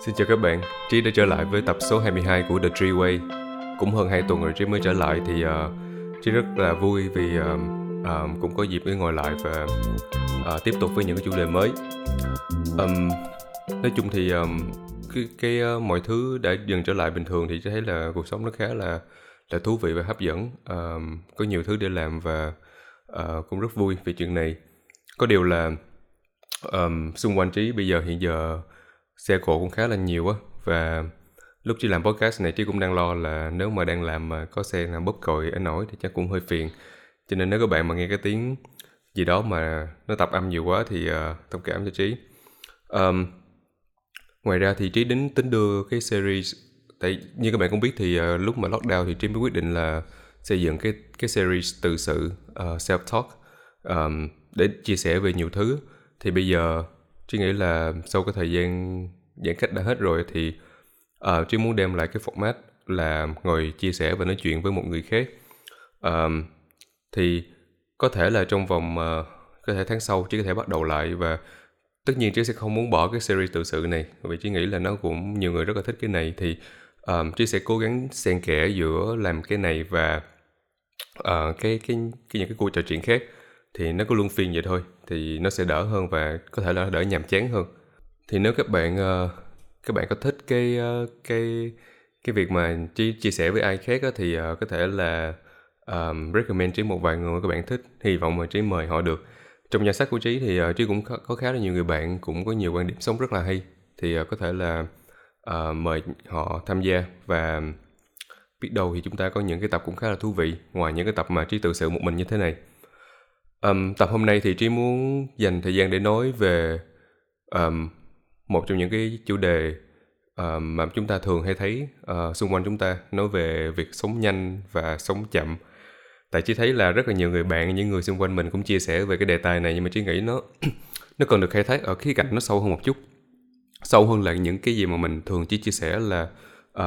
Xin chào các bạn, Trí đã trở lại với tập số 22 của The Tree Way. Cũng hơn 2 tuần rồi Trí mới trở lại thì uh, Trí rất là vui vì uh, uh, cũng có dịp để ngồi lại và uh, tiếp tục với những cái chủ đề mới. Um, Nói chung thì um, cái, cái uh, mọi thứ đã dần trở lại bình thường thì Trí thấy là cuộc sống nó khá là là thú vị và hấp dẫn. Um, Có nhiều thứ để làm và uh, cũng rất vui vì chuyện này. Có điều là um, xung quanh Trí bây giờ hiện giờ xe cộ cũng khá là nhiều á. Và lúc chị làm podcast này chị cũng đang lo là nếu mà đang làm mà có xe nào bóp còi ở nổi thì chắc cũng hơi phiền. Cho nên nếu các bạn mà nghe cái tiếng gì đó mà nó tập âm nhiều quá thì uh, thông cảm cho trí. Um, ngoài ra thì trí đến tính đưa cái series tại như các bạn cũng biết thì uh, lúc mà lockdown thì trí mới quyết định là xây dựng cái cái series từ sự ờ, uh, self talk um, để chia sẻ về nhiều thứ. Thì bây giờ Trí nghĩ là sau cái thời gian giãn cách đã hết rồi thì ờ, uh, Trí muốn đem lại cái format là ngồi chia sẻ và nói chuyện với một người khác. Uh, thì có thể là trong vòng uh, có thể tháng sau Trí có thể bắt đầu lại và tất nhiên Trí sẽ không muốn bỏ cái series tự sự này vì Trí nghĩ là nó cũng nhiều người rất là thích cái này. Thì um, Trí sẽ cố gắng xen kẽ giữa làm cái này và uh, cái, cái cái những cái cuộc trò chuyện khác. Thì nó cứ luân phiên vậy thôi thì nó sẽ đỡ hơn và có thể là đỡ nhàm chán hơn. Thì nếu các bạn uh, các bạn có thích cái uh, cái cái việc mà chia chia sẻ với ai khác á, thì uh, có thể là um, recommend trí một vài người các bạn thích. Hy vọng mà trí mời họ được. Trong danh sách của trí thì uh, trí cũng có khá là nhiều người bạn cũng có nhiều quan điểm sống rất là hay. Thì uh, có thể là uh, mời họ tham gia và biết đâu thì chúng ta có những cái tập cũng khá là thú vị ngoài những cái tập mà trí tự sự một mình như thế này. Um, tập hôm nay thì Trí muốn dành thời gian để nói về um, một trong những cái chủ đề um, mà chúng ta thường hay thấy uh, xung quanh chúng ta nói về việc sống nhanh và sống chậm. Tại Trí thấy là rất là nhiều người bạn, những người xung quanh mình cũng chia sẻ về cái đề tài này nhưng mà Trí nghĩ nó nó cần được khai thác ở khía cạnh nó sâu hơn một chút. Sâu hơn là những cái gì mà mình thường chỉ chia sẻ là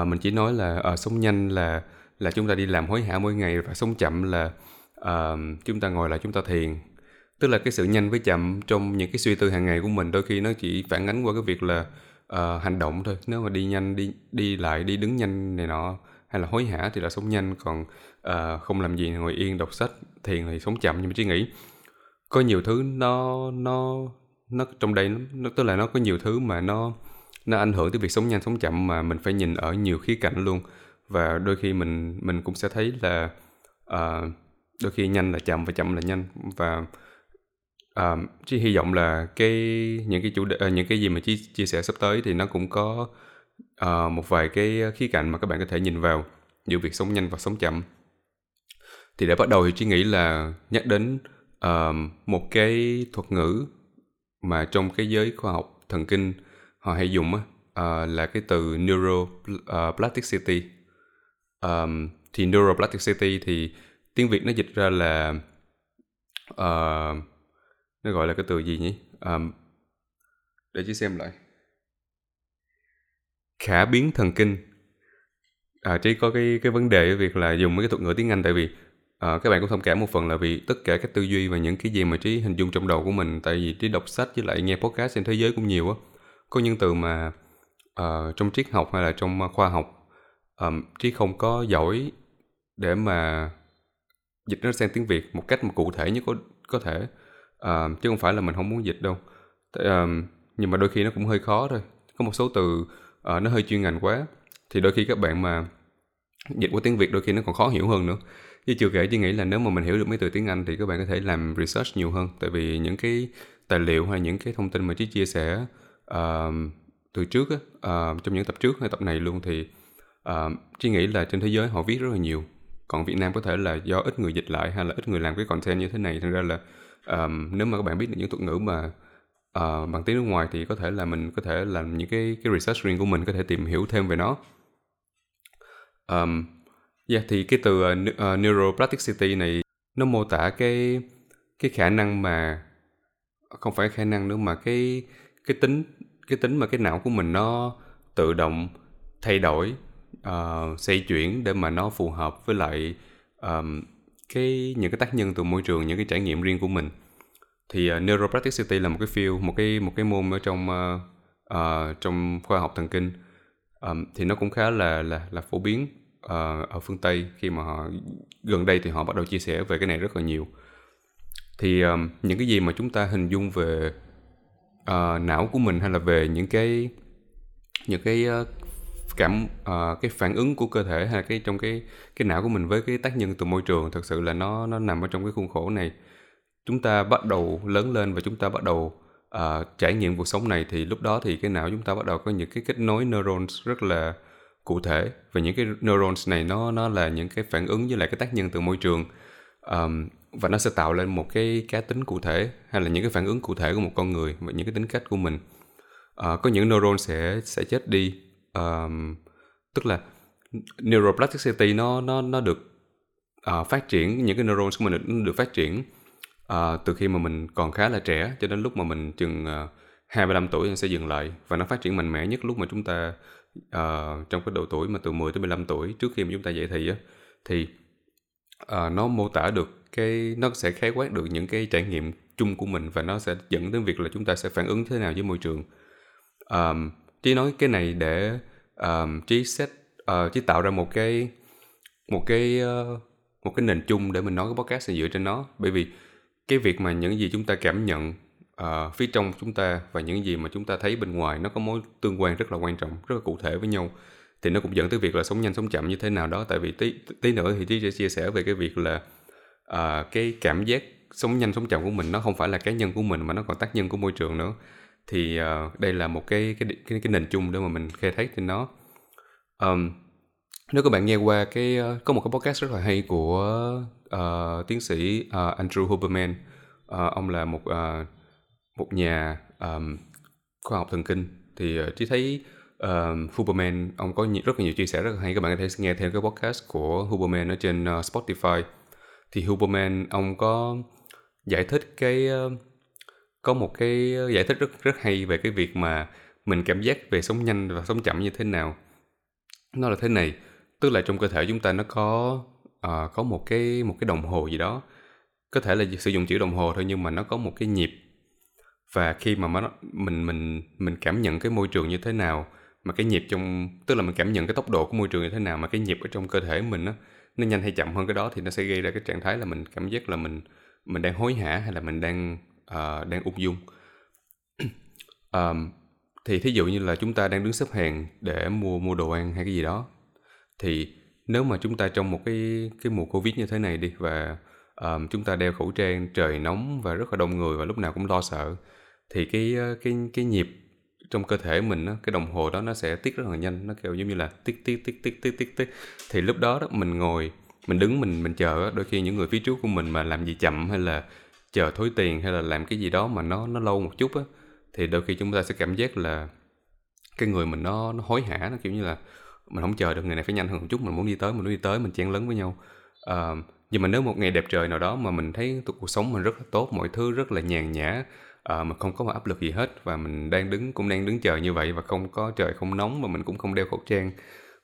uh, mình chỉ nói là uh, sống nhanh là là chúng ta đi làm hối hả mỗi ngày và sống chậm là uh, chúng ta ngồi lại chúng ta thiền. Tức là cái sự nhanh với chậm trong những cái suy tư hàng ngày của mình đôi khi nó chỉ phản ánh qua cái việc là uh, hành động thôi. Nếu mà đi nhanh đi đi lại đi đứng nhanh này nọ hay là hối hả thì là sống nhanh. Còn uh, không làm gì ngồi yên đọc sách thiền thì sống chậm nhưng mà chỉ nghĩ. Có nhiều thứ nó nó nó trong đây nó, nó tức là nó có nhiều thứ mà nó nó ảnh hưởng tới việc sống nhanh sống chậm mà mình phải nhìn ở nhiều khía cạnh luôn. Và đôi khi mình mình cũng sẽ thấy là uh, đôi khi nhanh là chậm và chậm là nhanh. Và à, chỉ hy vọng là cái những cái chủ đề uh, những cái gì mà chị chia sẻ sắp tới thì nó cũng có uh, một vài cái khía cạnh mà các bạn có thể nhìn vào giữa việc sống nhanh và sống chậm. Thì để bắt đầu thì chỉ nghĩ là nhắc đến uh, một cái thuật ngữ mà trong cái giới khoa học thần kinh họ hay dùng á, uh, là cái từ neuroplasticity um, thì neuroplasticity thì tiếng việt nó dịch ra là uh, nó gọi là cái từ gì nhỉ? Um, để chị xem lại. Khả biến thần kinh. À, trí có cái cái vấn đề việc là dùng mấy cái thuật ngữ tiếng anh tại vì à, các bạn cũng thông cảm một phần là vì tất cả các tư duy và những cái gì mà trí hình dung trong đầu của mình tại vì trí đọc sách với lại nghe podcast trên thế giới cũng nhiều á. Có những từ mà uh, trong triết học hay là trong khoa học um, trí không có giỏi để mà dịch nó sang tiếng Việt một cách mà cụ thể nhất có có thể. Uh, chứ không phải là mình không muốn dịch đâu. Uh, nhưng mà đôi khi nó cũng hơi khó thôi. Có một số từ uh, nó hơi chuyên ngành quá thì đôi khi các bạn mà dịch qua tiếng Việt đôi khi nó còn khó hiểu hơn nữa. Chứ chưa kể chứ nghĩ là nếu mà mình hiểu được mấy từ tiếng Anh thì các bạn có thể làm research nhiều hơn. Tại vì những cái tài liệu hay những cái thông tin mà trí chia sẻ uh, từ trước á, uh, trong những tập trước hay tập này luôn thì uh, trí nghĩ là trên thế giới họ viết rất là nhiều còn Việt Nam có thể là do ít người dịch lại hay là ít người làm cái content như thế này. Thành ra là um, nếu mà các bạn biết được những thuật ngữ mà uh, bằng tiếng nước ngoài thì có thể là mình có thể làm những cái cái research riêng của mình có thể tìm hiểu thêm về nó. Um, yeah, thì cái từ ờ, uh, uh, ờ, neuroplasticity này nó mô tả cái cái khả năng mà không phải khả năng nữa mà cái cái tính cái tính mà cái não của mình nó tự động thay đổi uh, chuyển để mà nó phù hợp với lại um, cái những cái tác nhân từ môi trường những cái trải nghiệm riêng của mình. Thì uh, neuroplasticity là một cái field một cái một cái môn ở trong uh, uh, trong khoa học thần kinh. Um, thì nó cũng khá là là là phổ biến uh, ở phương Tây. Khi mà họ gần đây thì họ bắt đầu chia sẻ về cái này rất là nhiều. Thì um, những cái gì mà chúng ta hình dung về uh, não của mình hay là về những cái những cái uh, cảm uh, cái phản ứng của cơ thể hay cái trong cái cái não của mình với cái tác nhân từ môi trường thật sự là nó nó nằm ở trong cái khuôn khổ này. Chúng ta bắt đầu lớn lên và chúng ta bắt đầu uh, trải nghiệm cuộc sống này thì lúc đó thì cái não chúng ta bắt đầu có những cái kết nối neurons rất là cụ thể và những cái neurons này nó nó là những cái phản ứng với lại cái tác nhân từ môi trường. Um, và nó sẽ tạo lên một cái cá tính cụ thể hay là những cái phản ứng cụ thể của một con người và những cái tính cách của mình. Uh, có những neuron sẽ sẽ chết đi um, tức là neuroplasticity nó nó nó được uh, phát triển những cái neurons của mình được, được phát triển uh, từ khi mà mình còn khá là trẻ cho đến lúc mà mình chừng à, uh, 25 tuổi sẽ dừng lại và nó phát triển mạnh mẽ nhất lúc mà chúng ta uh, trong cái độ tuổi mà từ 10 tới 15 tuổi trước khi mà chúng ta dậy thì á. Thì uh, nó mô tả được cái nó sẽ khái quát được những cái trải nghiệm chung của mình và nó sẽ dẫn đến việc là chúng ta sẽ phản ứng thế nào với môi trường. Um, trí nói cái này để um, trí set uh, trí tạo ra một cái một cái uh, một cái nền chung để mình nói cái podcast sẽ dựa trên nó. Bởi vì cái việc mà những gì chúng ta cảm nhận uh, phía trong chúng ta và những gì mà chúng ta thấy bên ngoài nó có mối tương quan rất là quan trọng rất là cụ thể với nhau thì nó cũng dẫn tới việc là sống nhanh sống chậm như thế nào đó. Tại vì tí tí nữa thì trí sẽ chia sẻ về cái việc là uh, cái cảm giác sống nhanh sống chậm của mình nó không phải là cá nhân của mình mà nó còn tác nhân của môi trường nữa thì uh, đây là một cái cái cái cái nền chung để mà mình khai thác trên nó um, nếu các bạn nghe qua cái uh, có một cái podcast rất là hay của uh, tiến sĩ uh, Andrew Huberman. Uh, ông là một uh, một nhà um, khoa học thần kinh. Thì uh, chỉ thấy uh, Huberman ông có nhiều, rất là nhiều chia sẻ rất là hay. Các bạn có thể nghe thêm cái podcast của Huberman ở trên uh, Spotify. Thì Huberman ông có giải thích cái uh, có một cái ờ, giải thích rất rất hay về cái việc mà mình cảm giác về sống nhanh và sống chậm như thế nào. Nó là thế này tức là trong cơ thể chúng ta nó có uh, có một cái một cái đồng hồ gì đó. Có thể là sử dụng chữ đồng hồ thôi nhưng mà nó có một cái nhịp. Và khi mà nó, mình mình mình cảm nhận cái môi trường như thế nào mà cái nhịp trong tức là mình cảm nhận cái tốc độ của môi trường như thế nào mà cái nhịp ở trong cơ thể mình nó nó nhanh hay chậm hơn cái đó thì nó sẽ gây ra cái trạng thái là mình cảm giác là mình mình đang hối hả hay là mình đang uh, đang ung dung. Um, thì thí dụ như là chúng ta đang đứng xếp hàng để mua mua đồ ăn hay cái gì đó thì nếu mà chúng ta trong một cái cái mùa covid như thế này đi và um, chúng ta đeo khẩu trang trời nóng và rất là đông người và lúc nào cũng lo sợ thì cái ờ, cái cái nhịp trong cơ thể mình đó, cái đồng hồ đó nó sẽ tiết rất là nhanh nó kêu giống như là tiết tiết tiết tiết tiết tiết tiết thì lúc đó đó mình ngồi mình đứng mình mình chờ đôi khi những người phía trước của mình mà làm gì chậm hay là chờ thối tiền hay là làm cái gì đó mà nó nó lâu một chút á thì đôi khi chúng ta sẽ cảm giác là cái người mình nó nó hối hả nó kiểu như là mình không chờ được người này phải nhanh hơn một chút mình muốn đi tới mình muốn đi tới mình chen lấn với nhau. À, nhưng mà nếu một ngày đẹp trời nào đó mà mình thấy cuộc sống mình rất là tốt mọi thứ rất là nhàn nhã à, mà không có một áp lực gì hết và mình đang đứng cũng đang đứng chờ như vậy và không có trời không nóng mà mình cũng không đeo khẩu trang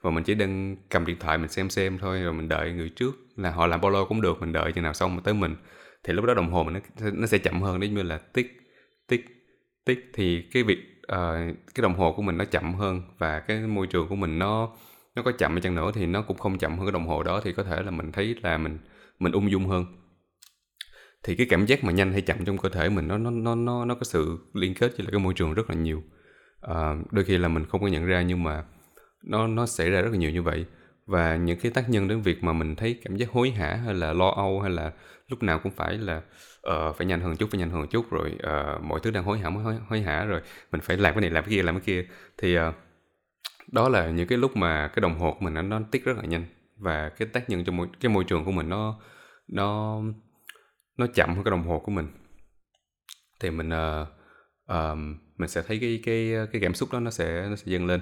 và mình chỉ đang cầm điện thoại mình xem xem thôi rồi mình đợi người trước là họ làm bao lâu cũng được mình đợi chừng nào xong mà tới mình thì lúc đó đồng hồ mình nó, nó sẽ chậm hơn đấy như là tick tick tick thì cái việc uh, cái đồng hồ của mình nó chậm hơn và cái môi trường của mình nó nó có chậm hay chăng nữa thì nó cũng không chậm hơn cái đồng hồ đó thì có thể là mình thấy là mình mình ung dung hơn. Thì cái cảm giác mà nhanh hay chậm trong cơ thể mình nó nó nó nó nó có sự liên kết với lại cái môi trường rất là nhiều. À, đôi khi là mình không có nhận ra nhưng mà nó nó xảy ra rất là nhiều như vậy và những cái tác nhân đến việc mà mình thấy cảm giác hối hả hay là lo âu hay là lúc nào cũng phải là uh, phải nhanh hơn chút phải nhanh hơn chút rồi uh, mọi thứ đang hối hả mới hối, hối hả rồi mình phải làm cái này làm cái kia làm cái kia. Thì uh, đó là những cái lúc mà cái đồng hồ của mình nó, nó tiết rất là nhanh và cái tác nhân trong môi, cái môi trường của mình nó nó nó chậm hơn cái đồng hồ của mình. Thì mình uh, uh, mình sẽ thấy cái cái cái cảm xúc đó nó sẽ nó sẽ dâng lên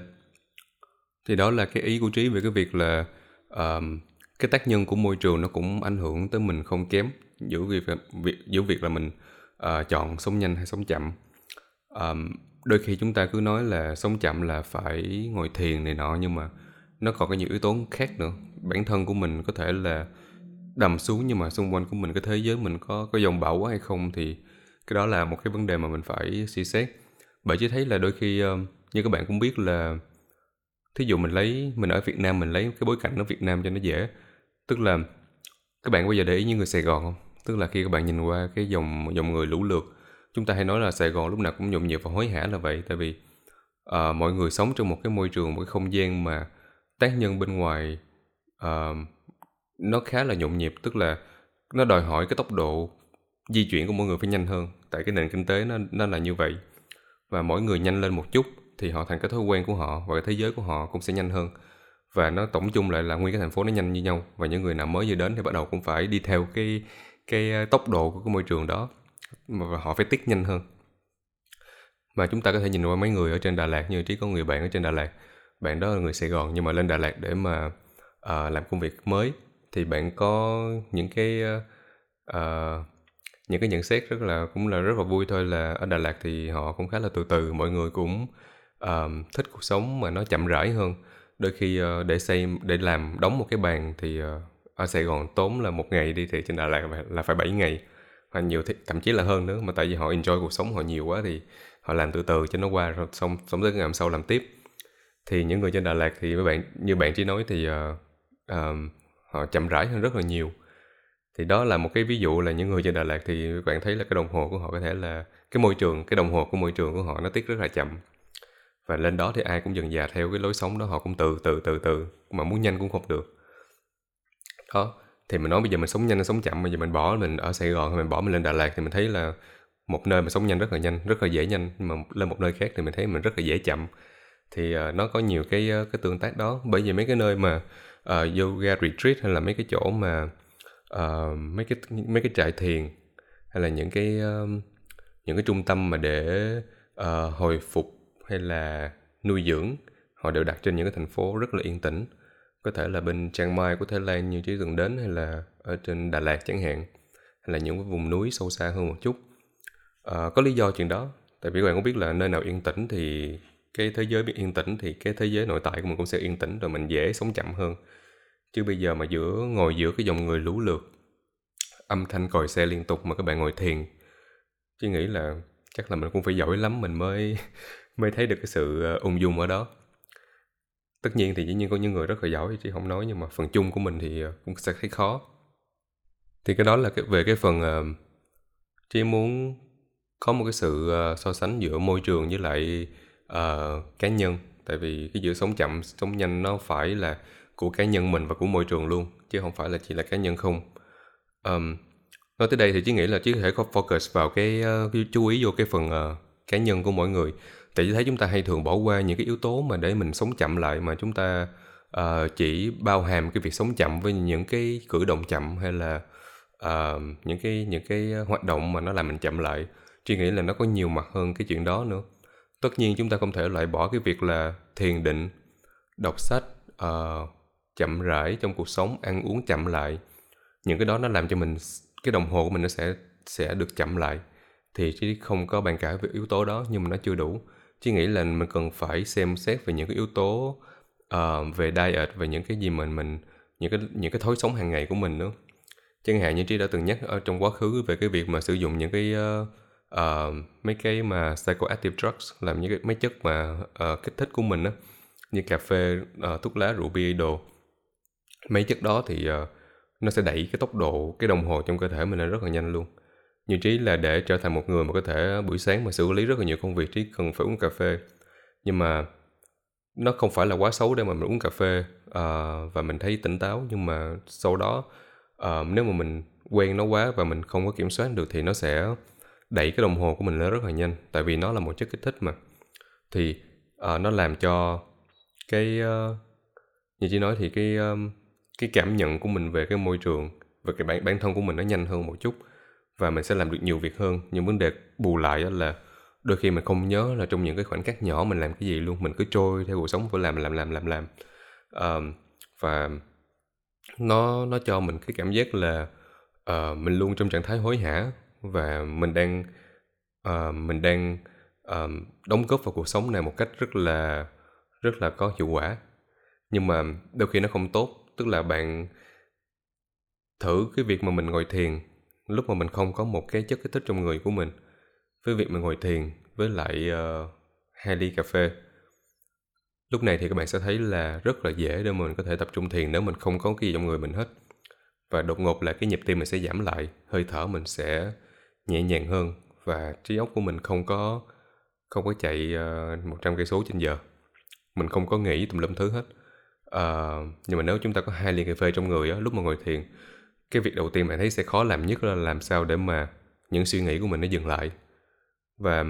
thì đó là cái ý của trí về cái việc là um, cái tác nhân của môi trường nó cũng ảnh hưởng tới mình không kém giữa việc việc giữa việc là mình uh, chọn sống nhanh hay sống chậm. Um, đôi khi chúng ta cứ nói là sống chậm là phải ngồi thiền này nọ nhưng mà nó còn có nhiều yếu tố khác nữa. Bản thân của mình có thể là đầm xuống nhưng mà xung quanh của mình cái thế giới mình có có dòng bão quá hay không thì cái đó là một cái vấn đề mà mình phải suy xét. Bởi chỉ thấy là đôi khi uh, như các bạn cũng biết là thí dụ mình lấy mình ở Việt Nam mình lấy cái bối cảnh ở Việt Nam cho nó dễ. Tức là các bạn bây giờ để ý như người Sài Gòn không? Tức là khi các bạn nhìn qua cái dòng dòng người lũ lượt chúng ta hay nói là Sài Gòn lúc nào cũng nhộn nhịp và hối hả là vậy. Tại vì uh, mọi người sống trong một cái môi trường một cái không gian mà tác nhân bên ngoài uh, nó khá là nhộn nhịp. Tức là nó đòi hỏi cái tốc độ di chuyển của mỗi người phải nhanh hơn. Tại cái nền kinh tế nó nó là như vậy. Và mỗi người nhanh lên một chút thì họ thành cái thói quen của họ và cái thế giới của họ cũng sẽ nhanh hơn. Và nó tổng chung lại là nguyên cái thành phố nó nhanh như nhau và những người nào mới vừa đến thì bắt đầu cũng phải đi theo cái cái ờ, tốc độ của cái môi trường đó mà họ phải tiết nhanh hơn. Mà chúng ta có thể nhìn qua mấy người ở trên Đà Lạt như trí có người bạn ở trên Đà Lạt. Bạn đó là người Sài Gòn nhưng mà lên Đà Lạt để mà uh, làm công việc mới thì bạn có những cái uh, những cái nhận xét rất là cũng là rất là vui thôi là ở Đà Lạt thì họ cũng khá là từ từ mọi người cũng uh, thích cuộc sống mà nó chậm rãi hơn. Đôi khi uh, để xây để làm đóng một cái bàn thì uh, ở Sài Gòn tốn là một ngày đi thì trên Đà Lạt là phải 7 ngày. Hoặc nhiều th- thậm chí là hơn nữa mà tại vì họ enjoy cuộc sống họ nhiều quá thì họ làm từ từ cho nó qua rồi xong sống tới ngày hôm sau làm tiếp. Thì những người trên Đà Lạt thì mấy bạn như bạn chỉ nói thì uh, uh, họ chậm rãi hơn rất là nhiều. Thì đó là một cái ví dụ là những người trên Đà Lạt thì các bạn thấy là cái đồng hồ của họ có thể là cái môi trường cái đồng hồ của môi trường của họ nó tiết rất là chậm và lên đó thì ai cũng dần dà theo cái lối sống đó họ cũng từ từ từ từ mà muốn nhanh cũng không được. Đó thì mình nói bây giờ mình sống nhanh sống chậm bây giờ mình bỏ mình ở Sài Gòn hay mình bỏ mình lên Đà Lạt thì mình thấy là một nơi mà sống nhanh rất là nhanh rất là dễ nhanh nhưng mà lên một nơi khác thì mình thấy mình rất là dễ chậm. Thì uh, nó có nhiều cái uh, cái tương tác đó. Bởi vì mấy cái nơi mà uh, yoga retreat hay là mấy cái chỗ mà uh, mấy cái mấy cái trại thiền hay là những cái uh, những cái trung tâm mà để uh, hồi phục hay là nuôi dưỡng họ đều đặt trên những cái thành phố rất là yên tĩnh. Có thể là bên Chiang Mai của Thái Lan như trí từng đến hay là ở trên Đà Lạt chẳng hạn hay là những cái vùng núi sâu xa hơn một chút. À, có lý do chuyện đó. Tại vì các bạn cũng biết là nơi nào yên tĩnh thì cái thế giới biết yên tĩnh thì cái thế giới nội tại của mình cũng sẽ yên tĩnh rồi mình dễ sống chậm hơn. Chứ bây giờ mà giữa ngồi giữa cái dòng người lũ lượt âm thanh còi xe liên tục mà các bạn ngồi thiền chứ nghĩ là chắc là mình cũng phải giỏi lắm mình mới mới thấy được cái sự ờ, ung dung ở đó. Tất nhiên thì dĩ nhiên có những người rất là giỏi chứ không nói nhưng mà phần chung của mình thì ờ, cũng sẽ thấy khó. Thì cái đó là cái, về cái phần ờ, uh, chỉ muốn có một cái sự uh, so sánh giữa môi trường với lại uh, cá nhân. Tại vì cái giữa sống chậm sống nhanh nó phải là của cá nhân mình và của môi trường luôn chứ không phải là chỉ là cá nhân không. Um, nói tới đây thì chỉ nghĩ là chỉ có thể focus vào cái uh, chú ý vô cái phần uh, cá nhân của mỗi người tại vì thấy chúng ta hay thường bỏ qua những cái yếu tố mà để mình sống chậm lại mà chúng ta uh, chỉ bao hàm cái việc sống chậm với những cái cử động chậm hay là uh, những cái những cái hoạt động mà nó làm mình chậm lại Chị nghĩ là nó có nhiều mặt hơn cái chuyện đó nữa. Tất nhiên chúng ta không thể loại bỏ cái việc là thiền định, đọc sách, uh, chậm rãi trong cuộc sống, ăn uống chậm lại. Những cái đó nó làm cho mình cái đồng hồ của mình nó sẽ sẽ được chậm lại. Thì chỉ không có bàn cãi về yếu tố đó nhưng mà nó chưa đủ. Chị nghĩ là mình cần phải xem xét về những cái yếu tố uh, về diet về những cái gì mình mình những cái những cái thói sống hàng ngày của mình nữa. Chẳng hạn như trí đã từng nhắc ở trong quá khứ về cái việc mà sử dụng những cái uh, uh, mấy cái mà psychoactive drugs làm những cái mấy chất mà uh, kích thích của mình á như cà phê uh, thuốc lá rượu bia đồ. Mấy chất đó thì uh, nó sẽ đẩy cái tốc độ cái đồng hồ trong cơ thể mình lên rất là nhanh luôn như trí là để trở thành một người mà có thể buổi sáng mà xử lý rất là nhiều công việc trí cần phải uống cà phê. Nhưng mà nó không phải là quá xấu để mà mình uống cà phê uh, và mình thấy tỉnh táo. Nhưng mà sau đó uh, nếu mà mình quen nó quá và mình không có kiểm soát được thì nó sẽ đẩy cái đồng hồ của mình lên rất là nhanh. Tại vì nó là một chất kích thích mà. Thì uh, nó làm cho cái uh, như chị nói thì cái um, cái cảm nhận của mình về cái môi trường và cái bản bản thân của mình nó nhanh hơn một chút và mình sẽ làm được nhiều việc hơn. Nhưng vấn đề bù lại đó là đôi khi mình không nhớ là trong những cái khoảnh khắc nhỏ mình làm cái gì luôn. Mình cứ trôi theo cuộc sống phải làm làm làm làm làm. Um, và nó nó cho mình cái cảm giác là uh, mình luôn trong trạng thái hối hả và mình đang uh, mình đang uh, đóng góp vào cuộc sống này một cách rất là rất là có hiệu quả. Nhưng mà đôi khi nó không tốt tức là bạn thử cái việc mà mình ngồi thiền lúc mà mình không có một cái chất kích thích trong người của mình với việc mình ngồi thiền với lại ờ, uh, hai ly cà phê. Lúc này thì các bạn sẽ thấy là rất là dễ để mình có thể tập trung thiền nếu mình không có cái gì trong người mình hết. Và đột ngột là cái nhịp tim mình sẽ giảm lại hơi thở mình sẽ nhẹ nhàng hơn và trí óc của mình không có không có chạy ờ, uh, 100 cây số trên giờ. Mình không có nghĩ tùm lum thứ hết. Uh, nhưng mà nếu chúng ta có hai ly cà phê trong người á lúc mà ngồi thiền cái việc đầu tiên bạn thấy sẽ khó làm nhất là làm sao để mà những suy nghĩ của mình nó dừng lại. Và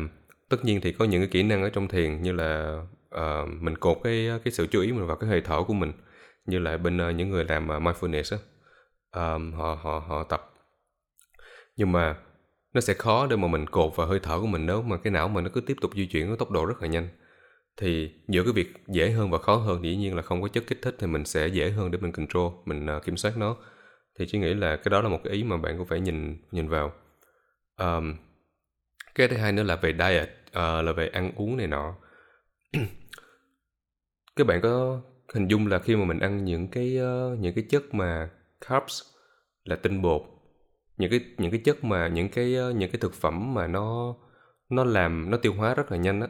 tất nhiên thì có những cái kỹ năng ở trong thiền như là uh, mình cột cái cái sự chú ý mình vào cái hơi thở của mình như là bên uh, những người làm uh, mindfulness á uh, họ họ họ tập. Nhưng mà nó sẽ khó để mà mình cột vào hơi thở của mình nếu mà cái não mình nó cứ tiếp tục di chuyển với tốc độ rất là nhanh. Thì giữa cái việc dễ hơn và khó hơn dĩ nhiên là không có chất kích thích thì mình sẽ dễ hơn để mình control mình uh, kiểm soát nó thì chỉ nghĩ là cái đó là một cái ý mà bạn cũng phải nhìn nhìn vào. Um, cái thứ hai nữa là về diet uh, là về ăn uống này nọ. Các bạn có hình dung là khi mà mình ăn những cái uh, những cái chất mà carbs là tinh bột những cái những cái chất mà những cái uh, những cái thực phẩm mà nó nó làm nó tiêu hóa rất là nhanh á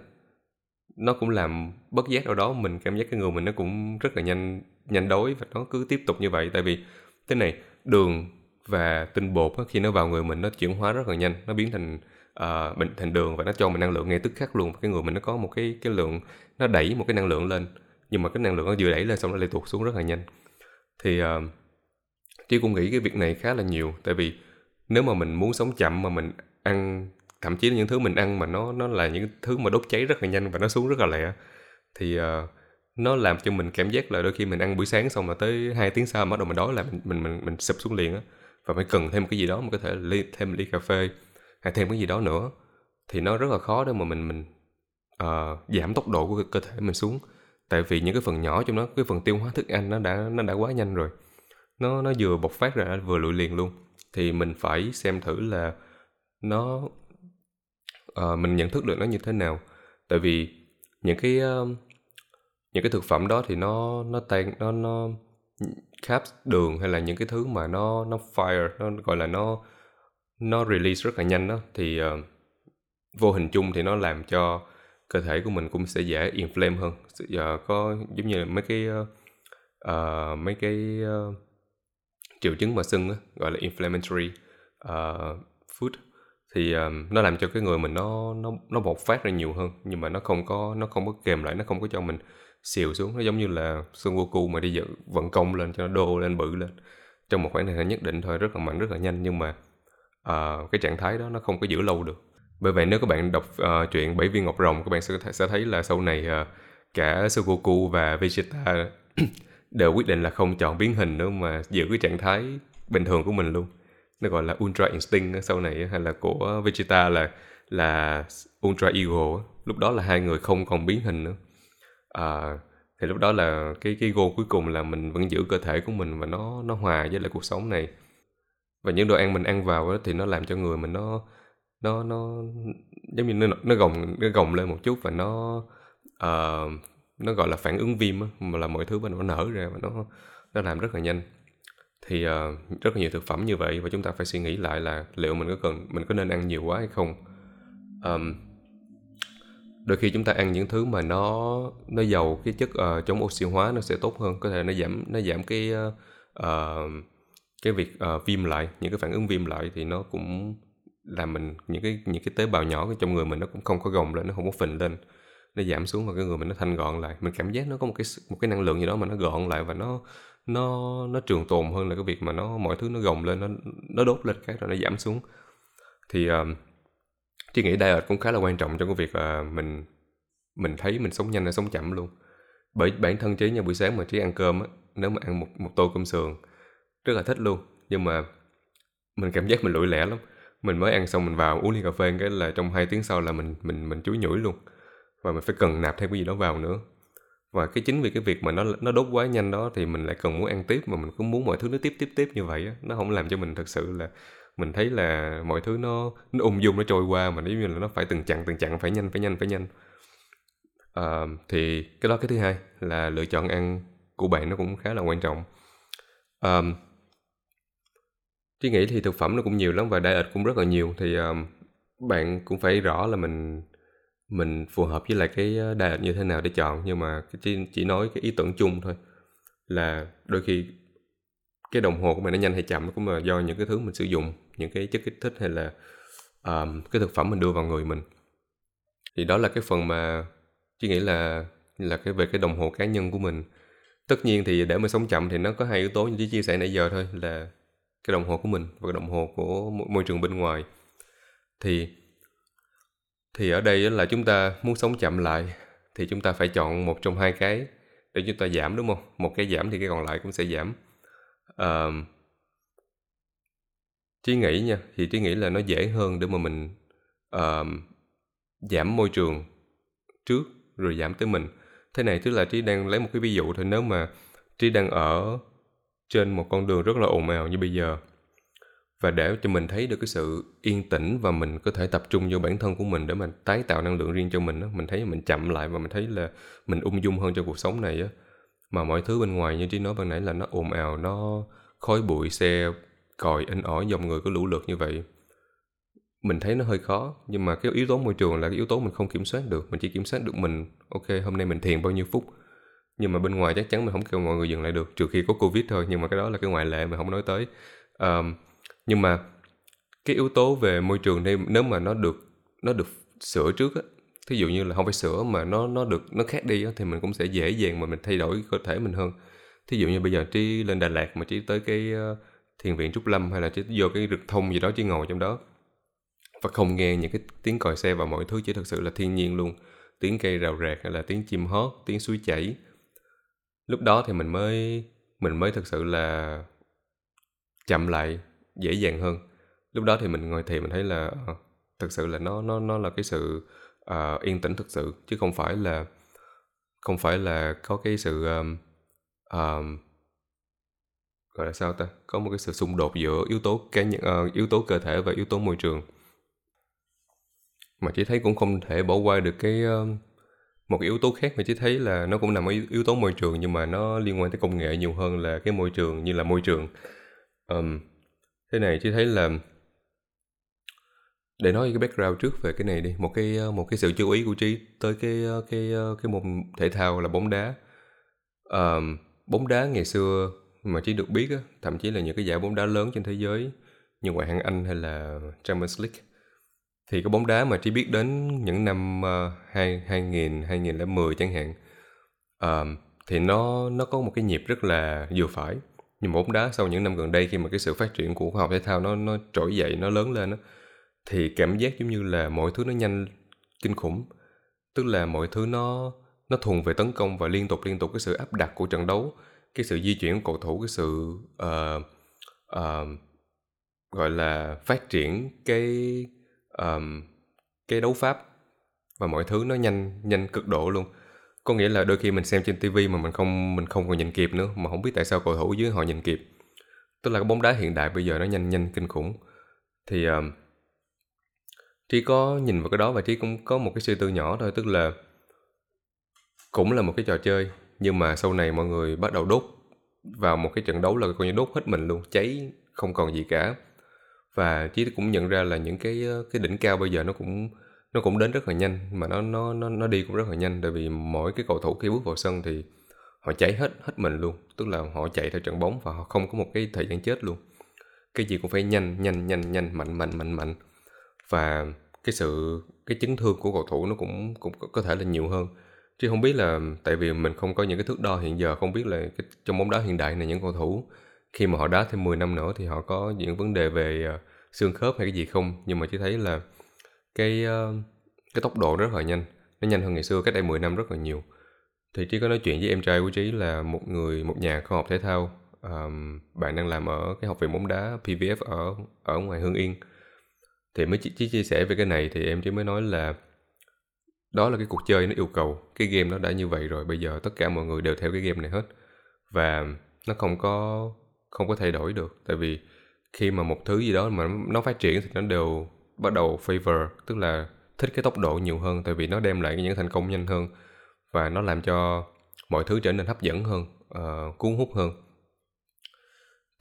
nó cũng làm bất giác ở đó mình cảm giác cái người mình nó cũng rất là nhanh nhanh đói và nó cứ tiếp tục như vậy. Tại vì thế này đường và tinh bột khi nó vào người mình nó chuyển hóa rất là nhanh nó biến thành ờ, uh, bệnh thành đường và nó cho mình năng lượng ngay tức khắc luôn. Cái người mình nó có một cái cái lượng nó đẩy một cái năng lượng lên nhưng mà cái năng lượng nó vừa đẩy lên xong nó lại tụt xuống rất là nhanh. Thì ờ, uh, Trí cũng nghĩ cái việc này khá là nhiều tại vì nếu mà mình muốn sống chậm mà mình ăn thậm chí là những thứ mình ăn mà nó nó là những thứ mà đốt cháy rất là nhanh và nó xuống rất là lẹ thì uh, nó làm cho mình cảm giác là đôi khi mình ăn buổi sáng xong mà tới hai tiếng sau bắt đầu mình đói là mình mình mình, mình sụp xuống liền á. Và phải cần thêm cái gì đó mà có thể ly, thêm ly cà phê hay thêm cái gì đó nữa. Thì nó rất là khó để mà mình mình uh, giảm tốc độ của cơ thể mình xuống. Tại vì những cái phần nhỏ trong đó cái phần tiêu hóa thức ăn nó đã nó đã quá nhanh rồi. Nó nó vừa bộc phát ra vừa lụi liền luôn. Thì mình phải xem thử là nó uh, mình nhận thức được nó như thế nào. Tại vì những cái uh, những cái thực phẩm đó thì nó nó tan nó nó carbs đường hay là những cái thứ mà nó nó fire nó gọi là nó nó release rất là nhanh đó thì uh, vô hình chung thì nó làm cho cơ thể của mình cũng sẽ dễ inflame hơn. Giờ có giống như là mấy cái uh, mấy cái uh, triệu chứng mà sưng đó, gọi là inflammatory uh, food thì um, nó làm cho cái người mình nó nó nó bộc phát ra nhiều hơn nhưng mà nó không có nó không có kèm lại nó không có cho mình xìu xuống. Nó giống như là Son Goku mà đi dựng vận công lên cho nó đô lên bự lên. Trong một khoảng thời gian nhất định thôi rất là mạnh rất là nhanh nhưng mà uh, cái trạng thái đó nó không có giữ lâu được. Bởi vậy nếu các bạn đọc ờ, uh, chuyện bảy viên ngọc rồng các bạn sẽ sẽ thấy là sau này uh, cả Son Goku và Vegeta đều quyết định là không chọn biến hình nữa mà giữ cái trạng thái bình thường của mình luôn. Nó gọi là Ultra Instinct sau này hay là của Vegeta là là Ultra Ego lúc đó là hai người không còn biến hình nữa à, thì lúc đó là cái cái goal cuối cùng là mình vẫn giữ cơ thể của mình và nó nó hòa với lại cuộc sống này. Và những đồ ăn mình ăn vào đó, thì nó làm cho người mình nó nó nó giống như nó nó gồng nó gồng lên một chút và nó uh, nó gọi là phản ứng viêm á mà là mọi thứ bên nó nở ra và nó nó làm rất là nhanh. Thì uh, rất là nhiều thực phẩm như vậy và chúng ta phải suy nghĩ lại là liệu mình có cần mình có nên ăn nhiều quá hay không. Um, đôi khi chúng ta ăn những thứ mà nó nó giàu cái chất uh, chống oxy hóa nó sẽ tốt hơn có thể nó giảm nó giảm cái uh, cái việc uh, viêm lại những cái phản ứng viêm lại thì nó cũng làm mình những cái những cái tế bào nhỏ trong người mình nó cũng không có gồng lên nó không có phình lên nó giảm xuống và cái người mình nó thanh gọn lại. Mình cảm giác nó có một cái một cái năng lượng gì đó mà nó gọn lại và nó nó nó trường tồn hơn là cái việc mà nó mọi thứ nó gồng lên nó nó đốt lên cái rồi nó giảm xuống. Thì uh, Trí nghĩ diet cũng khá là quan trọng trong cái việc là mình mình thấy mình sống nhanh hay sống chậm luôn. Bởi bản thân trí nha, buổi sáng mà trí ăn cơm á, nếu mà ăn một một tô cơm sườn, rất là thích luôn. Nhưng mà mình cảm giác mình lủi lẻ lắm. Mình mới ăn xong mình vào uống ly cà phê cái là trong hai tiếng sau là mình mình mình chuối nhủi luôn. Và mình phải cần nạp thêm cái gì đó vào nữa. Và cái chính vì cái việc mà nó nó đốt quá nhanh đó thì mình lại cần muốn ăn tiếp mà mình cứ muốn mọi thứ nó tiếp tiếp tiếp như vậy á, nó không làm cho mình thật sự là mình thấy là mọi thứ nó nó ung dung nó trôi qua mà nếu như là nó phải từng chặng từng chặng phải nhanh phải nhanh phải nhanh. À, thì cái đó cái thứ hai là lựa chọn ăn của bạn nó cũng khá là quan trọng. Ờ, à, Chứ nghĩ thì thực phẩm nó cũng nhiều lắm và diet cũng rất là nhiều thì um, bạn cũng phải rõ là mình mình phù hợp với lại cái diet như thế nào để chọn. Nhưng mà chỉ chỉ nói cái ý tưởng chung thôi là đôi khi cái đồng hồ của mình nó nhanh hay chậm cũng là do những cái thứ mình sử dụng những cái chất kích thích hay là um, cái thực phẩm mình đưa vào người mình. Thì đó là cái phần mà chỉ nghĩ là là cái về cái đồng hồ cá nhân của mình. Tất nhiên thì để mà sống chậm thì nó có hai yếu tố như chia sẻ nãy giờ thôi là cái đồng hồ của mình và cái đồng hồ của môi trường bên ngoài. Thì thì ở đây là chúng ta muốn sống chậm lại thì chúng ta phải chọn một trong hai cái để chúng ta giảm đúng không? Một cái giảm thì cái còn lại cũng sẽ giảm. Uh, trí nghĩ nha thì trí nghĩ là nó dễ hơn để mà mình uh, giảm môi trường trước rồi giảm tới mình thế này tức là trí đang lấy một cái ví dụ thôi nếu mà trí đang ở trên một con đường rất là ồn ào như bây giờ và để cho mình thấy được cái sự yên tĩnh và mình có thể tập trung vô bản thân của mình để mình tái tạo năng lượng riêng cho mình đó. mình thấy mình chậm lại và mình thấy là mình ung dung hơn cho cuộc sống này á mà mọi thứ bên ngoài như trí nói ban nãy là nó ồn ào nó khói bụi xe còi in ỏi dòng người có lũ lượt như vậy mình thấy nó hơi khó. Nhưng mà cái yếu tố môi trường là cái yếu tố mình không kiểm soát được. Mình chỉ kiểm soát được mình ok hôm nay mình thiền bao nhiêu phút. Nhưng mà bên ngoài chắc chắn mình không kêu mọi người dừng lại được trừ khi có covid thôi. Nhưng mà cái đó là cái ngoại lệ mà không nói tới. Um, nhưng mà cái yếu tố về môi trường đây nếu mà nó được nó được sửa trước á thí dụ như là không phải sửa mà nó nó được nó khác đi á, thì mình cũng sẽ dễ dàng mà mình thay đổi cơ thể mình hơn. Thí dụ như bây giờ trí lên đà lạt mà trí tới cái uh, thiền viện trúc lâm hay là chỉ vô cái rực thông gì đó chỉ ngồi trong đó. Và không nghe những cái tiếng còi xe và mọi thứ chỉ thực sự là thiên nhiên luôn. Tiếng cây rào rạc hay là tiếng chim hót tiếng suối chảy. Lúc đó thì mình mới mình mới thực sự là chậm lại dễ dàng hơn. Lúc đó thì mình ngồi thiền mình thấy là ờ, thật thực sự là nó nó nó là cái sự uh, yên tĩnh thực sự. Chứ không phải là không phải là có cái sự um, um, gọi là sao ta? Có một cái sự xung đột giữa yếu tố cá nhân uh, yếu tố cơ thể và yếu tố môi trường. Mà chỉ thấy cũng không thể bỏ qua được cái uh, một cái yếu tố khác mà chỉ thấy là nó cũng nằm ở yếu tố môi trường nhưng mà nó liên quan tới công nghệ nhiều hơn là cái môi trường như là môi trường. Um, thế này chỉ thấy là để nói cái background trước về cái này đi một cái ờ, một cái sự chú ý của trí tới cái cái cái môn thể thao là bóng đá. Um, bóng đá ngày xưa mà chỉ được biết á, thậm chí là những cái giải bóng đá lớn trên thế giới như ngoại hạng Anh hay là Champions League. Thì cái bóng đá mà chỉ biết đến những năm uh, 2000 2010 chẳng hạn uh, thì nó nó có một cái nhịp rất là vừa phải. Nhưng mà bóng đá sau những năm gần đây khi mà cái sự phát triển của khoa học thể thao nó nó trỗi dậy nó lớn lên đó, thì cảm giác giống như là mọi thứ nó nhanh kinh khủng. Tức là mọi thứ nó nó thuần về tấn công và liên tục liên tục cái sự áp đặt của trận đấu cái sự di chuyển của cầu thủ cái sự uh, uh, gọi là phát triển cái um, cái đấu pháp và mọi thứ nó nhanh nhanh cực độ luôn. Có nghĩa là đôi khi mình xem trên tivi mà mình không mình không còn nhìn kịp nữa mà không biết tại sao cầu thủ dưới họ nhìn kịp. Tức là cái bóng đá hiện đại bây giờ nó nhanh nhanh kinh khủng. Thì um, trí có nhìn vào cái đó và trí cũng có một cái suy tư nhỏ thôi tức là cũng là một cái trò chơi nhưng mà sau này mọi người bắt đầu đốt vào một cái trận đấu là coi như đốt hết mình luôn, cháy không còn gì cả. Và chí cũng nhận ra là những cái ờ, cái đỉnh cao bây giờ nó cũng nó cũng đến rất là nhanh, mà nó nó nó nó đi cũng rất là nhanh. Tại vì mỗi cái cầu thủ khi bước vào sân thì họ chạy hết hết mình luôn. Tức là họ chạy theo trận bóng và họ không có một cái thời gian chết luôn. Cái gì cũng phải nhanh nhanh nhanh nhanh, mạnh mạnh mạnh mạnh. Và cái sự, cái chấn thương của cầu thủ nó cũng cũng có thể là nhiều hơn chứ không biết là tại vì mình không có những cái thước đo hiện giờ không biết là cái, trong bóng đá hiện đại này những cầu thủ khi mà họ đá thêm 10 năm nữa thì họ có những vấn đề về uh, xương khớp hay cái gì không? Nhưng mà chỉ thấy là cái uh, cái tốc độ rất là nhanh nó nhanh hơn ngày xưa cách đây 10 năm rất là nhiều. Thì trí có nói chuyện với em trai của trí là một người một nhà khoa học thể thao um, bạn đang làm ở cái học viện bóng đá PVF ở ở ngoài Hương Yên. Thì mới chỉ chia sẻ về cái này thì em chỉ mới nói là đó là cái cuộc chơi nó yêu cầu. Cái game nó đã như vậy rồi bây giờ tất cả mọi người đều theo cái game này hết. Và nó không có không có thay đổi được. Tại vì khi mà một thứ gì đó mà nó phát triển thì nó đều bắt đầu favor tức là thích cái tốc độ nhiều hơn. Tại vì nó đem lại những thành công nhanh hơn và nó làm cho mọi thứ trở nên hấp dẫn hơn uh, cuốn hút hơn.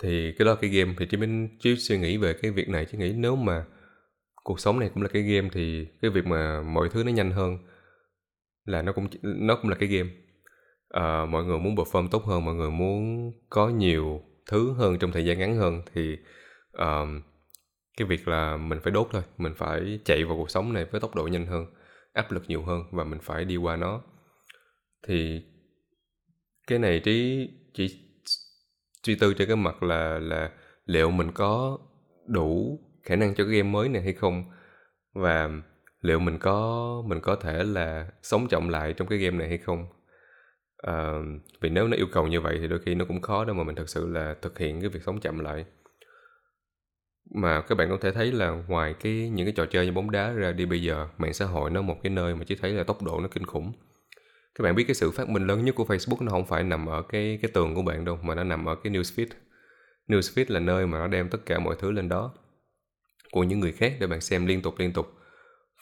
Thì cái đó cái game. Thì chỉ mình chỉ suy nghĩ về cái việc này. Chỉ nghĩ nếu mà cuộc sống này cũng là cái game thì cái việc mà mọi thứ nó nhanh hơn là nó cũng nó cũng là cái game. À, mọi người muốn perform tốt hơn mọi người muốn có nhiều thứ hơn trong thời gian ngắn hơn thì um, cái việc là mình phải đốt thôi mình phải chạy vào cuộc sống này với tốc độ nhanh hơn áp lực nhiều hơn và mình phải đi qua nó. Thì cái này trí chỉ suy tư trên cái mặt là là liệu mình có đủ khả năng cho cái game mới này hay không? Và liệu mình có mình có thể là sống trọng lại trong cái game này hay không? À, vì nếu nó yêu cầu như vậy thì đôi khi nó cũng khó để mà mình thực sự là thực hiện cái việc sống chậm lại. Mà các bạn có thể thấy là ngoài cái những cái trò chơi như bóng đá ra đi bây giờ mạng xã hội nó một cái nơi mà chỉ thấy là tốc độ nó kinh khủng. Các bạn biết cái sự phát minh lớn nhất của Facebook nó không phải nằm ở cái cái tường của bạn đâu mà nó nằm ở cái newsfeed. Newsfeed là nơi mà nó đem tất cả mọi thứ lên đó của những người khác để bạn xem liên tục liên tục.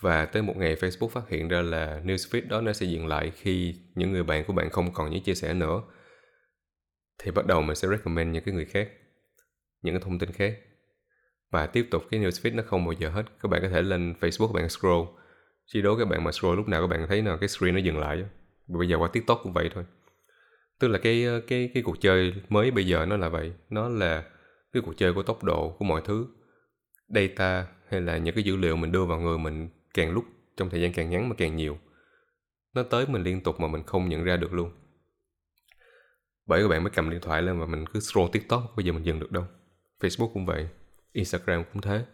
Và tới một ngày Facebook phát hiện ra là newsfeed đó nó sẽ dừng lại khi những người bạn của bạn không còn những chia sẻ nữa. Thì bắt đầu mình sẽ recommend những cái người khác, những cái thông tin khác. Và tiếp tục, cái newsfeed nó không bao giờ hết. Các bạn có thể lên Facebook các bạn scroll. Chỉ đố các bạn mà scroll, lúc nào các bạn thấy là cái screen nó dừng lại bây giờ qua tiktok cũng vậy thôi. Tức là cái cái cái cuộc chơi mới bây giờ nó là vậy. Nó là cái cuộc chơi của tốc độ của mọi thứ data hay là những cái dữ liệu mình đưa vào người mình càng lúc trong thời gian càng ngắn mà càng nhiều nó tới mình liên tục mà mình không nhận ra được luôn. Bởi các bạn mới cầm điện thoại lên và mình cứ scroll tiktok bây giờ mình dừng được đâu. Facebook cũng vậy instagram cũng thế.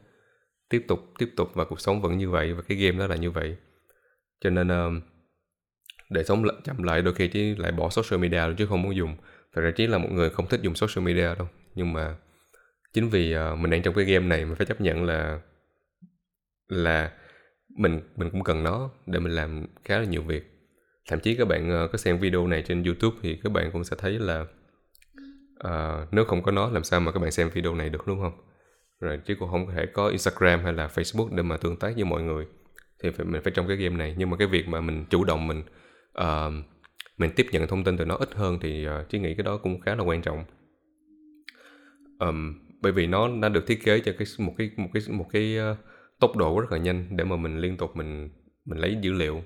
Tiếp tục tiếp tục và cuộc sống vẫn như vậy và cái game đó là như vậy. Cho nên uh, để sống chậm lại đôi khi chỉ lại bỏ social media chứ không muốn dùng. Thật ra chỉ là một người không thích dùng social media đâu nhưng mà chính vì uh, mình đang trong cái game này mình phải chấp nhận là là mình mình cũng cần nó để mình làm khá là nhiều việc. Thậm chí các bạn uh, có xem video này trên youtube thì các bạn cũng sẽ thấy là uh, nếu không có nó làm sao mà các bạn xem video này được đúng không? Rồi chứ cũng không thể có instagram hay là facebook để mà tương tác với mọi người. Thì phải, mình phải trong cái game này. Nhưng mà cái việc mà mình chủ động mình uh, mình tiếp nhận thông tin từ nó ít hơn thì uh, chí nghĩ cái đó cũng khá là quan trọng. Um, bởi vì nó đã được thiết kế cho cái một cái một cái một cái uh, tốc độ rất là nhanh để mà mình liên tục mình mình lấy dữ liệu.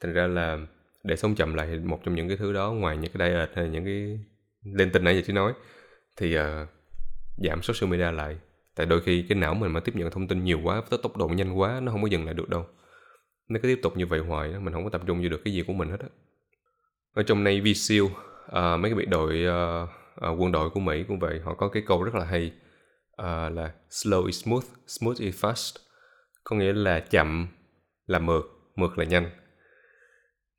Thành ra là để sống chậm lại một trong những cái thứ đó ngoài những cái diet hay những cái lên tin nãy giờ chứ nói thì uh, giảm social media lại. Tại đôi khi cái não mình mà tiếp nhận thông tin nhiều quá với tốc độ nhanh quá nó không có dừng lại được đâu. Nó cứ tiếp tục như vậy hoài mình không có tập trung vô được cái gì của mình hết á. Ở trong Navy SEAL uh, mấy cái biệt đội uh, uh, quân đội của Mỹ cũng vậy họ có cái câu rất là hay uh, là slow is smooth smooth is fast. Có nghĩa là chậm là mượt mượt là nhanh.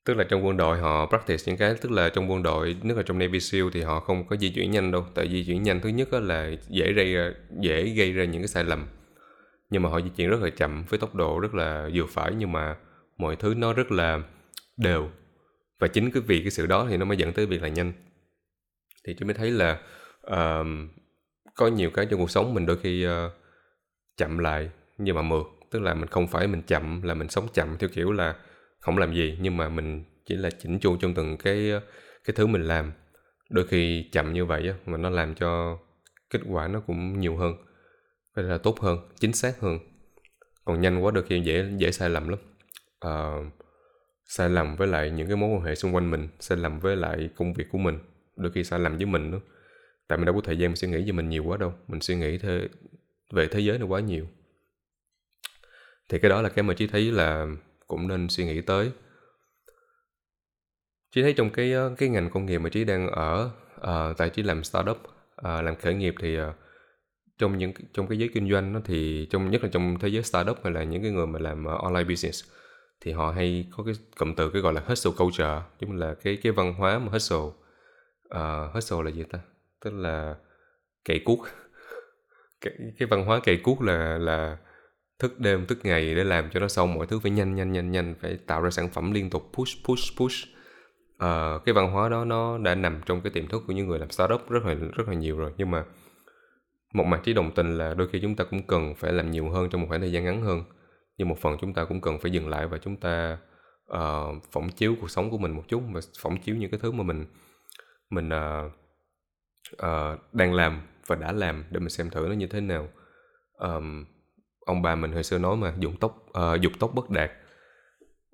Tức là trong quân đội họ practice những cái tức là trong quân đội nếu là trong Navy SEAL thì họ không có di chuyển nhanh đâu. Tại di chuyển nhanh thứ nhất là dễ gây ra, dễ gây ra những cái sai lầm. Nhưng mà họ di chuyển rất là chậm với tốc độ rất là vừa phải nhưng mà mọi thứ nó rất là đều. Và chính cái vì cái sự đó thì nó mới dẫn tới việc là nhanh thì chúng mới thấy là uh, có nhiều cái trong cuộc sống mình đôi khi uh, chậm lại nhưng mà mượt. Tức là mình không phải mình chậm là mình sống chậm theo kiểu là không làm gì nhưng mà mình chỉ là chỉnh chu trong từng cái ờ, cái thứ mình làm. Đôi khi chậm như vậy á, mà nó làm cho kết quả nó cũng nhiều hơn phải là tốt hơn chính xác hơn. Còn nhanh quá đôi khi dễ dễ sai lầm lắm. À, sai lầm với lại những cái mối quan hệ xung quanh mình sai lầm với lại công việc của mình đôi khi sai lầm với mình nữa. Tại mình đâu có thời gian mình suy nghĩ về mình nhiều quá đâu. Mình suy nghĩ thế, về thế giới này quá nhiều. Thì cái đó là cái mà chị thấy là cũng nên suy nghĩ tới. Chị thấy trong cái ờ, cái ngành công nghiệp mà chị đang ở uh, tại chị làm startup uh, làm khởi nghiệp thì uh, trong những trong cái giới kinh doanh đó thì trong nhất là trong thế giới startup hay là những cái người mà làm uh, online business thì họ hay có cái cụm từ cái gọi là hustle culture tức là cái cái văn hóa mà hustle uh, hustle là gì ta? Tức là cày cuốc. Cái, cái văn hóa cày cuốc là là thức đêm thức ngày để làm cho nó xong mọi thứ phải nhanh nhanh nhanh nhanh phải tạo ra sản phẩm liên tục push push push. Uh, cái văn hóa đó nó đã nằm trong cái tiềm thức của những người làm startup rất là rất là nhiều rồi. Nhưng mà một mặt trí đồng tình là đôi khi chúng ta cũng cần phải làm nhiều hơn trong một khoảng thời gian ngắn hơn. Nhưng một phần chúng ta cũng cần phải dừng lại và chúng ta uh, phỏng chiếu cuộc sống của mình một chút và phỏng chiếu những cái thứ mà mình mình uh, uh, đang làm và đã làm để mình xem thử nó như thế nào. Um, ông bà mình hồi xưa nói mà dùng tóc, uh, dục tóc bất đạt.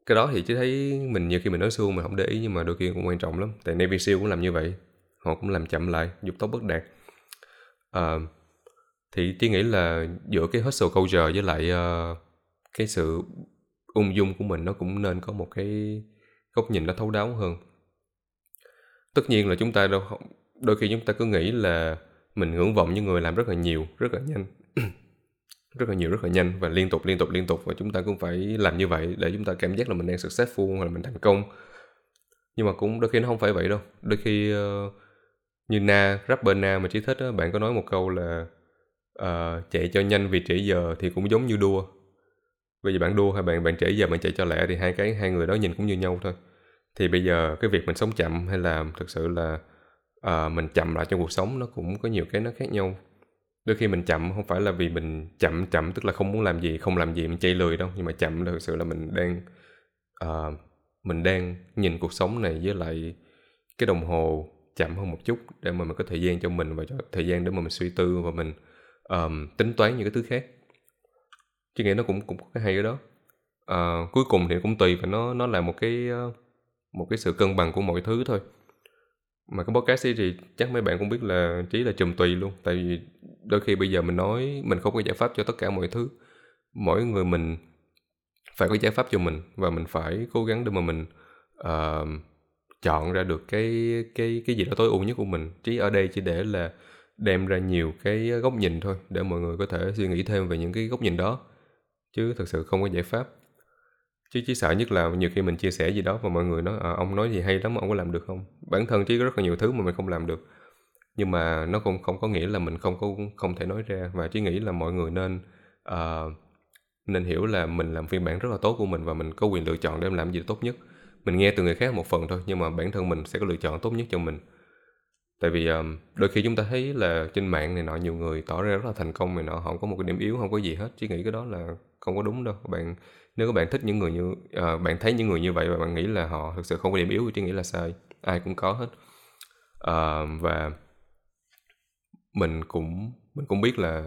Cái đó thì chỉ thấy mình nhiều khi mình nói suông mình không để ý nhưng mà đôi khi cũng quan trọng lắm. Tại Navy SEAL cũng làm như vậy họ cũng làm chậm lại dục tốc bất đạt. Uh, thì chỉ nghĩ là giữa cái hustle culture với lại uh, cái sự ung dung của mình nó cũng nên có một cái góc nhìn nó thấu đáo hơn tất nhiên là chúng ta đâu đôi khi chúng ta cứ nghĩ là mình ngưỡng vọng những người làm rất là nhiều rất là nhanh. Rất là nhiều rất là nhanh và liên tục liên tục liên tục và chúng ta cũng phải làm như vậy để chúng ta cảm giác là mình đang successful hoặc là mình thành công. Nhưng mà cũng đôi khi nó không phải vậy đâu. Đôi khi uh, như na rapper na mà chỉ thích á bạn có nói một câu là ờ, uh, chạy cho nhanh vì trễ giờ thì cũng giống như đua. Bây giờ bạn đua hay bạn bạn trễ giờ bạn chạy cho lẹ thì hai cái hai người đó nhìn cũng như nhau thôi thì bây giờ cái việc mình sống chậm hay là thực sự là uh, mình chậm lại trong cuộc sống nó cũng có nhiều cái nó khác nhau. Đôi khi mình chậm không phải là vì mình chậm chậm tức là không muốn làm gì không làm gì mình chạy lười đâu nhưng mà chậm là thực sự là mình đang uh, mình đang nhìn cuộc sống này với lại cái đồng hồ chậm hơn một chút để mà mình có thời gian cho mình và cho thời gian để mà mình suy tư và mình um, tính toán những cái thứ khác. Chứ nghĩ nó cũng cũng có cái hay ở đó. Uh, cuối cùng thì cũng tùy và nó nó là một cái uh, một cái sự cân bằng của mọi thứ thôi. Mà cái podcast ấy thì chắc mấy bạn cũng biết là chỉ là chùm tùy luôn tại vì đôi khi bây giờ mình nói mình không có giải pháp cho tất cả mọi thứ. Mỗi người mình phải có giải pháp cho mình và mình phải cố gắng để mà mình uh, chọn ra được cái cái cái gì đó tối ưu nhất của mình. Chỉ ở đây chỉ để là đem ra nhiều cái góc nhìn thôi để mọi người có thể suy nghĩ thêm về những cái góc nhìn đó. Chứ thực sự không có giải pháp chứ chỉ sợ nhất là nhiều khi mình chia sẻ gì đó và mọi người nói à, ông nói gì hay lắm ông có làm được không? Bản thân chỉ có rất là nhiều thứ mà mình không làm được. Nhưng mà nó không không có nghĩa là mình không có không thể nói ra. Và chỉ nghĩ là mọi người nên uh, nên hiểu là mình làm phiên bản rất là tốt của mình và mình có quyền lựa chọn để làm gì tốt nhất. Mình nghe từ người khác một phần thôi nhưng mà bản thân mình sẽ có lựa chọn tốt nhất cho mình. Tại vì um, đôi khi chúng ta thấy là trên mạng này nọ nhiều người tỏ ra rất là thành công này nọ họ không có một cái điểm yếu không có gì hết. Chỉ nghĩ cái đó là không có đúng đâu. Bạn nếu các bạn thích những người như uh, bạn thấy những người như vậy và bạn nghĩ là họ thực sự không có điểm yếu thì nghĩ là sai ai cũng có hết. Uh, và mình cũng mình cũng biết là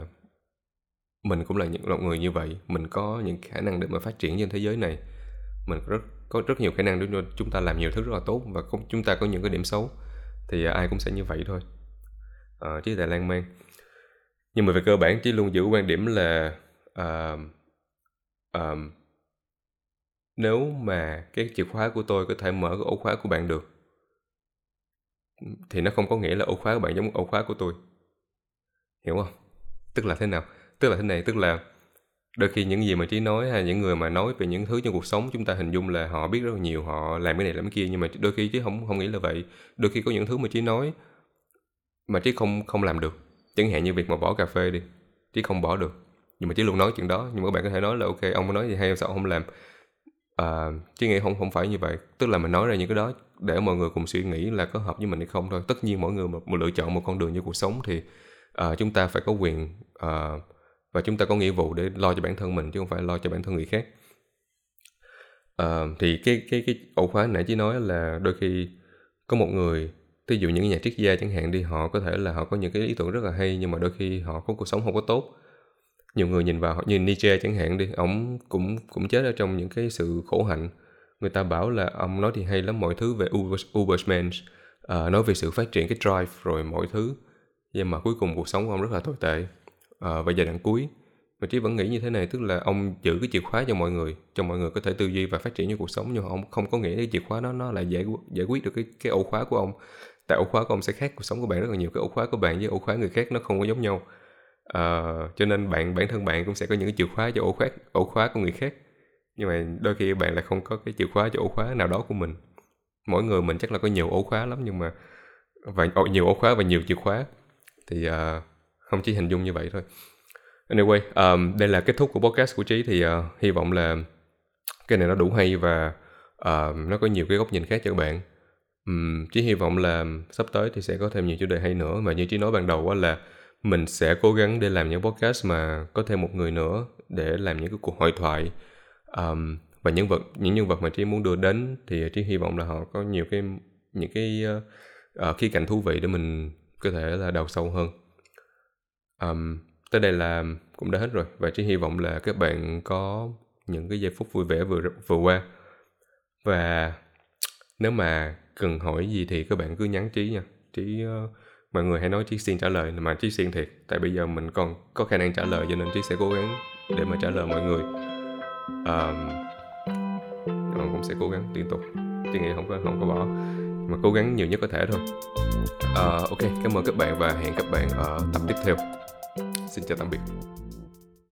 mình cũng là những loại người như vậy. Mình có những khả năng để mà phát triển trên thế giới này. Mình rất có rất nhiều khả năng để chúng ta làm nhiều thứ rất là tốt và cũng chúng ta có những cái điểm xấu thì ai cũng sẽ như vậy thôi. Uh, chứ tại lan man. Nhưng mà về cơ bản chỉ luôn giữ quan điểm là uh, um, nếu mà cái chìa khóa của tôi có thể mở cái ổ khóa của bạn được, thì nó không có nghĩa là ổ khóa của bạn giống ổ khóa của tôi. Hiểu không? Tức là thế nào? Tức là thế này, tức là đôi khi những gì mà trí nói hay những người mà nói về những thứ trong cuộc sống chúng ta hình dung là họ biết rất là nhiều, họ làm cái này làm cái kia, nhưng mà đôi khi trí không không nghĩ là vậy. Đôi khi có những thứ mà trí nói mà trí không không làm được. Chẳng hạn như việc mà bỏ cà phê đi, trí không bỏ được. Nhưng mà trí luôn nói chuyện đó, nhưng mà các bạn có thể nói là, ok, ông nói gì hay, sao ông không làm? Ờ, à, chứ nghĩ không không phải như vậy. Tức là mình nói ra những cái đó để mọi người cùng suy nghĩ là có hợp với mình hay không thôi. Tất nhiên mỗi người một, một lựa chọn một con đường như cuộc sống thì à, chúng ta phải có quyền à, và chúng ta có nghĩa vụ để lo cho bản thân mình chứ không phải lo cho bản thân người khác. À, thì cái cái cái ổ khóa nãy chỉ nói là đôi khi có một người ví dụ những nhà triết gia chẳng hạn đi họ có thể là họ có những cái ý tưởng rất là hay nhưng mà đôi khi họ có cuộc sống không có tốt nhiều người nhìn vào như Nietzsche chẳng hạn đi ông cũng cũng chết ở trong những cái sự khổ hạnh. Người ta bảo là ông nói thì hay lắm mọi thứ về Ubermensch uh, ờ, nói về sự phát triển cái drive rồi mọi thứ. Nhưng mà cuối cùng cuộc sống của ông rất là tồi tệ. Uh, và giai đoạn cuối mà trí vẫn nghĩ như thế này tức là ông giữ cái chìa khóa cho mọi người cho mọi người có thể tư duy và phát triển như cuộc sống nhưng mà ông không có nghĩa cái chìa khóa đó nó lại giải giải quyết được cái cái ổ khóa của ông. Tại ổ khóa của ông sẽ khác cuộc sống của bạn rất là nhiều cái ổ khóa của bạn với ổ khóa người khác nó không có giống nhau uh, cho nên bạn bản thân bạn cũng sẽ có những cái chìa khóa cho ổ khóa ổ khóa của người khác. Nhưng mà đôi khi bạn lại không có cái chìa khóa cho ổ khóa nào đó của mình. Mỗi người mình chắc là có nhiều ổ khóa lắm nhưng mà và nhiều ổ khóa và nhiều chìa khóa. Thì uh, không chỉ hình dung như vậy thôi. Anyway um, đây là kết thúc của podcast của trí thì uh, hy vọng là cái này nó đủ hay và uh, nó có nhiều cái góc nhìn khác cho các bạn. Um, trí hy vọng là sắp tới thì sẽ có thêm nhiều chủ đề hay nữa. Mà như trí nói ban đầu là mình sẽ cố gắng để làm những podcast mà có thêm một người nữa để làm những cái cuộc hội thoại. Um, và nhân vật những nhân vật mà trí muốn đưa đến thì trí hy vọng là họ có nhiều cái những cái uh, uh, khía cạnh thú vị để mình có thể là đào sâu hơn. Um, tới đây là cũng đã hết rồi và trí hy vọng là các bạn có những cái giây phút vui vẻ vừa vừa qua. Và nếu mà cần hỏi gì thì các bạn cứ nhắn trí nha. Trí uh, mọi người hãy nói trí xiên trả lời mà trí xiên thiệt. Tại bây giờ mình còn có khả năng trả lời cho nên trí sẽ cố gắng để mà trả lời mọi người. Um, cũng sẽ cố gắng liên tục. Chứ nghĩ không có không có bỏ. Mà cố gắng nhiều nhất có thể thôi. Uh, ok cảm ơn các bạn và hẹn các bạn ở tập tiếp theo. Xin chào tạm biệt.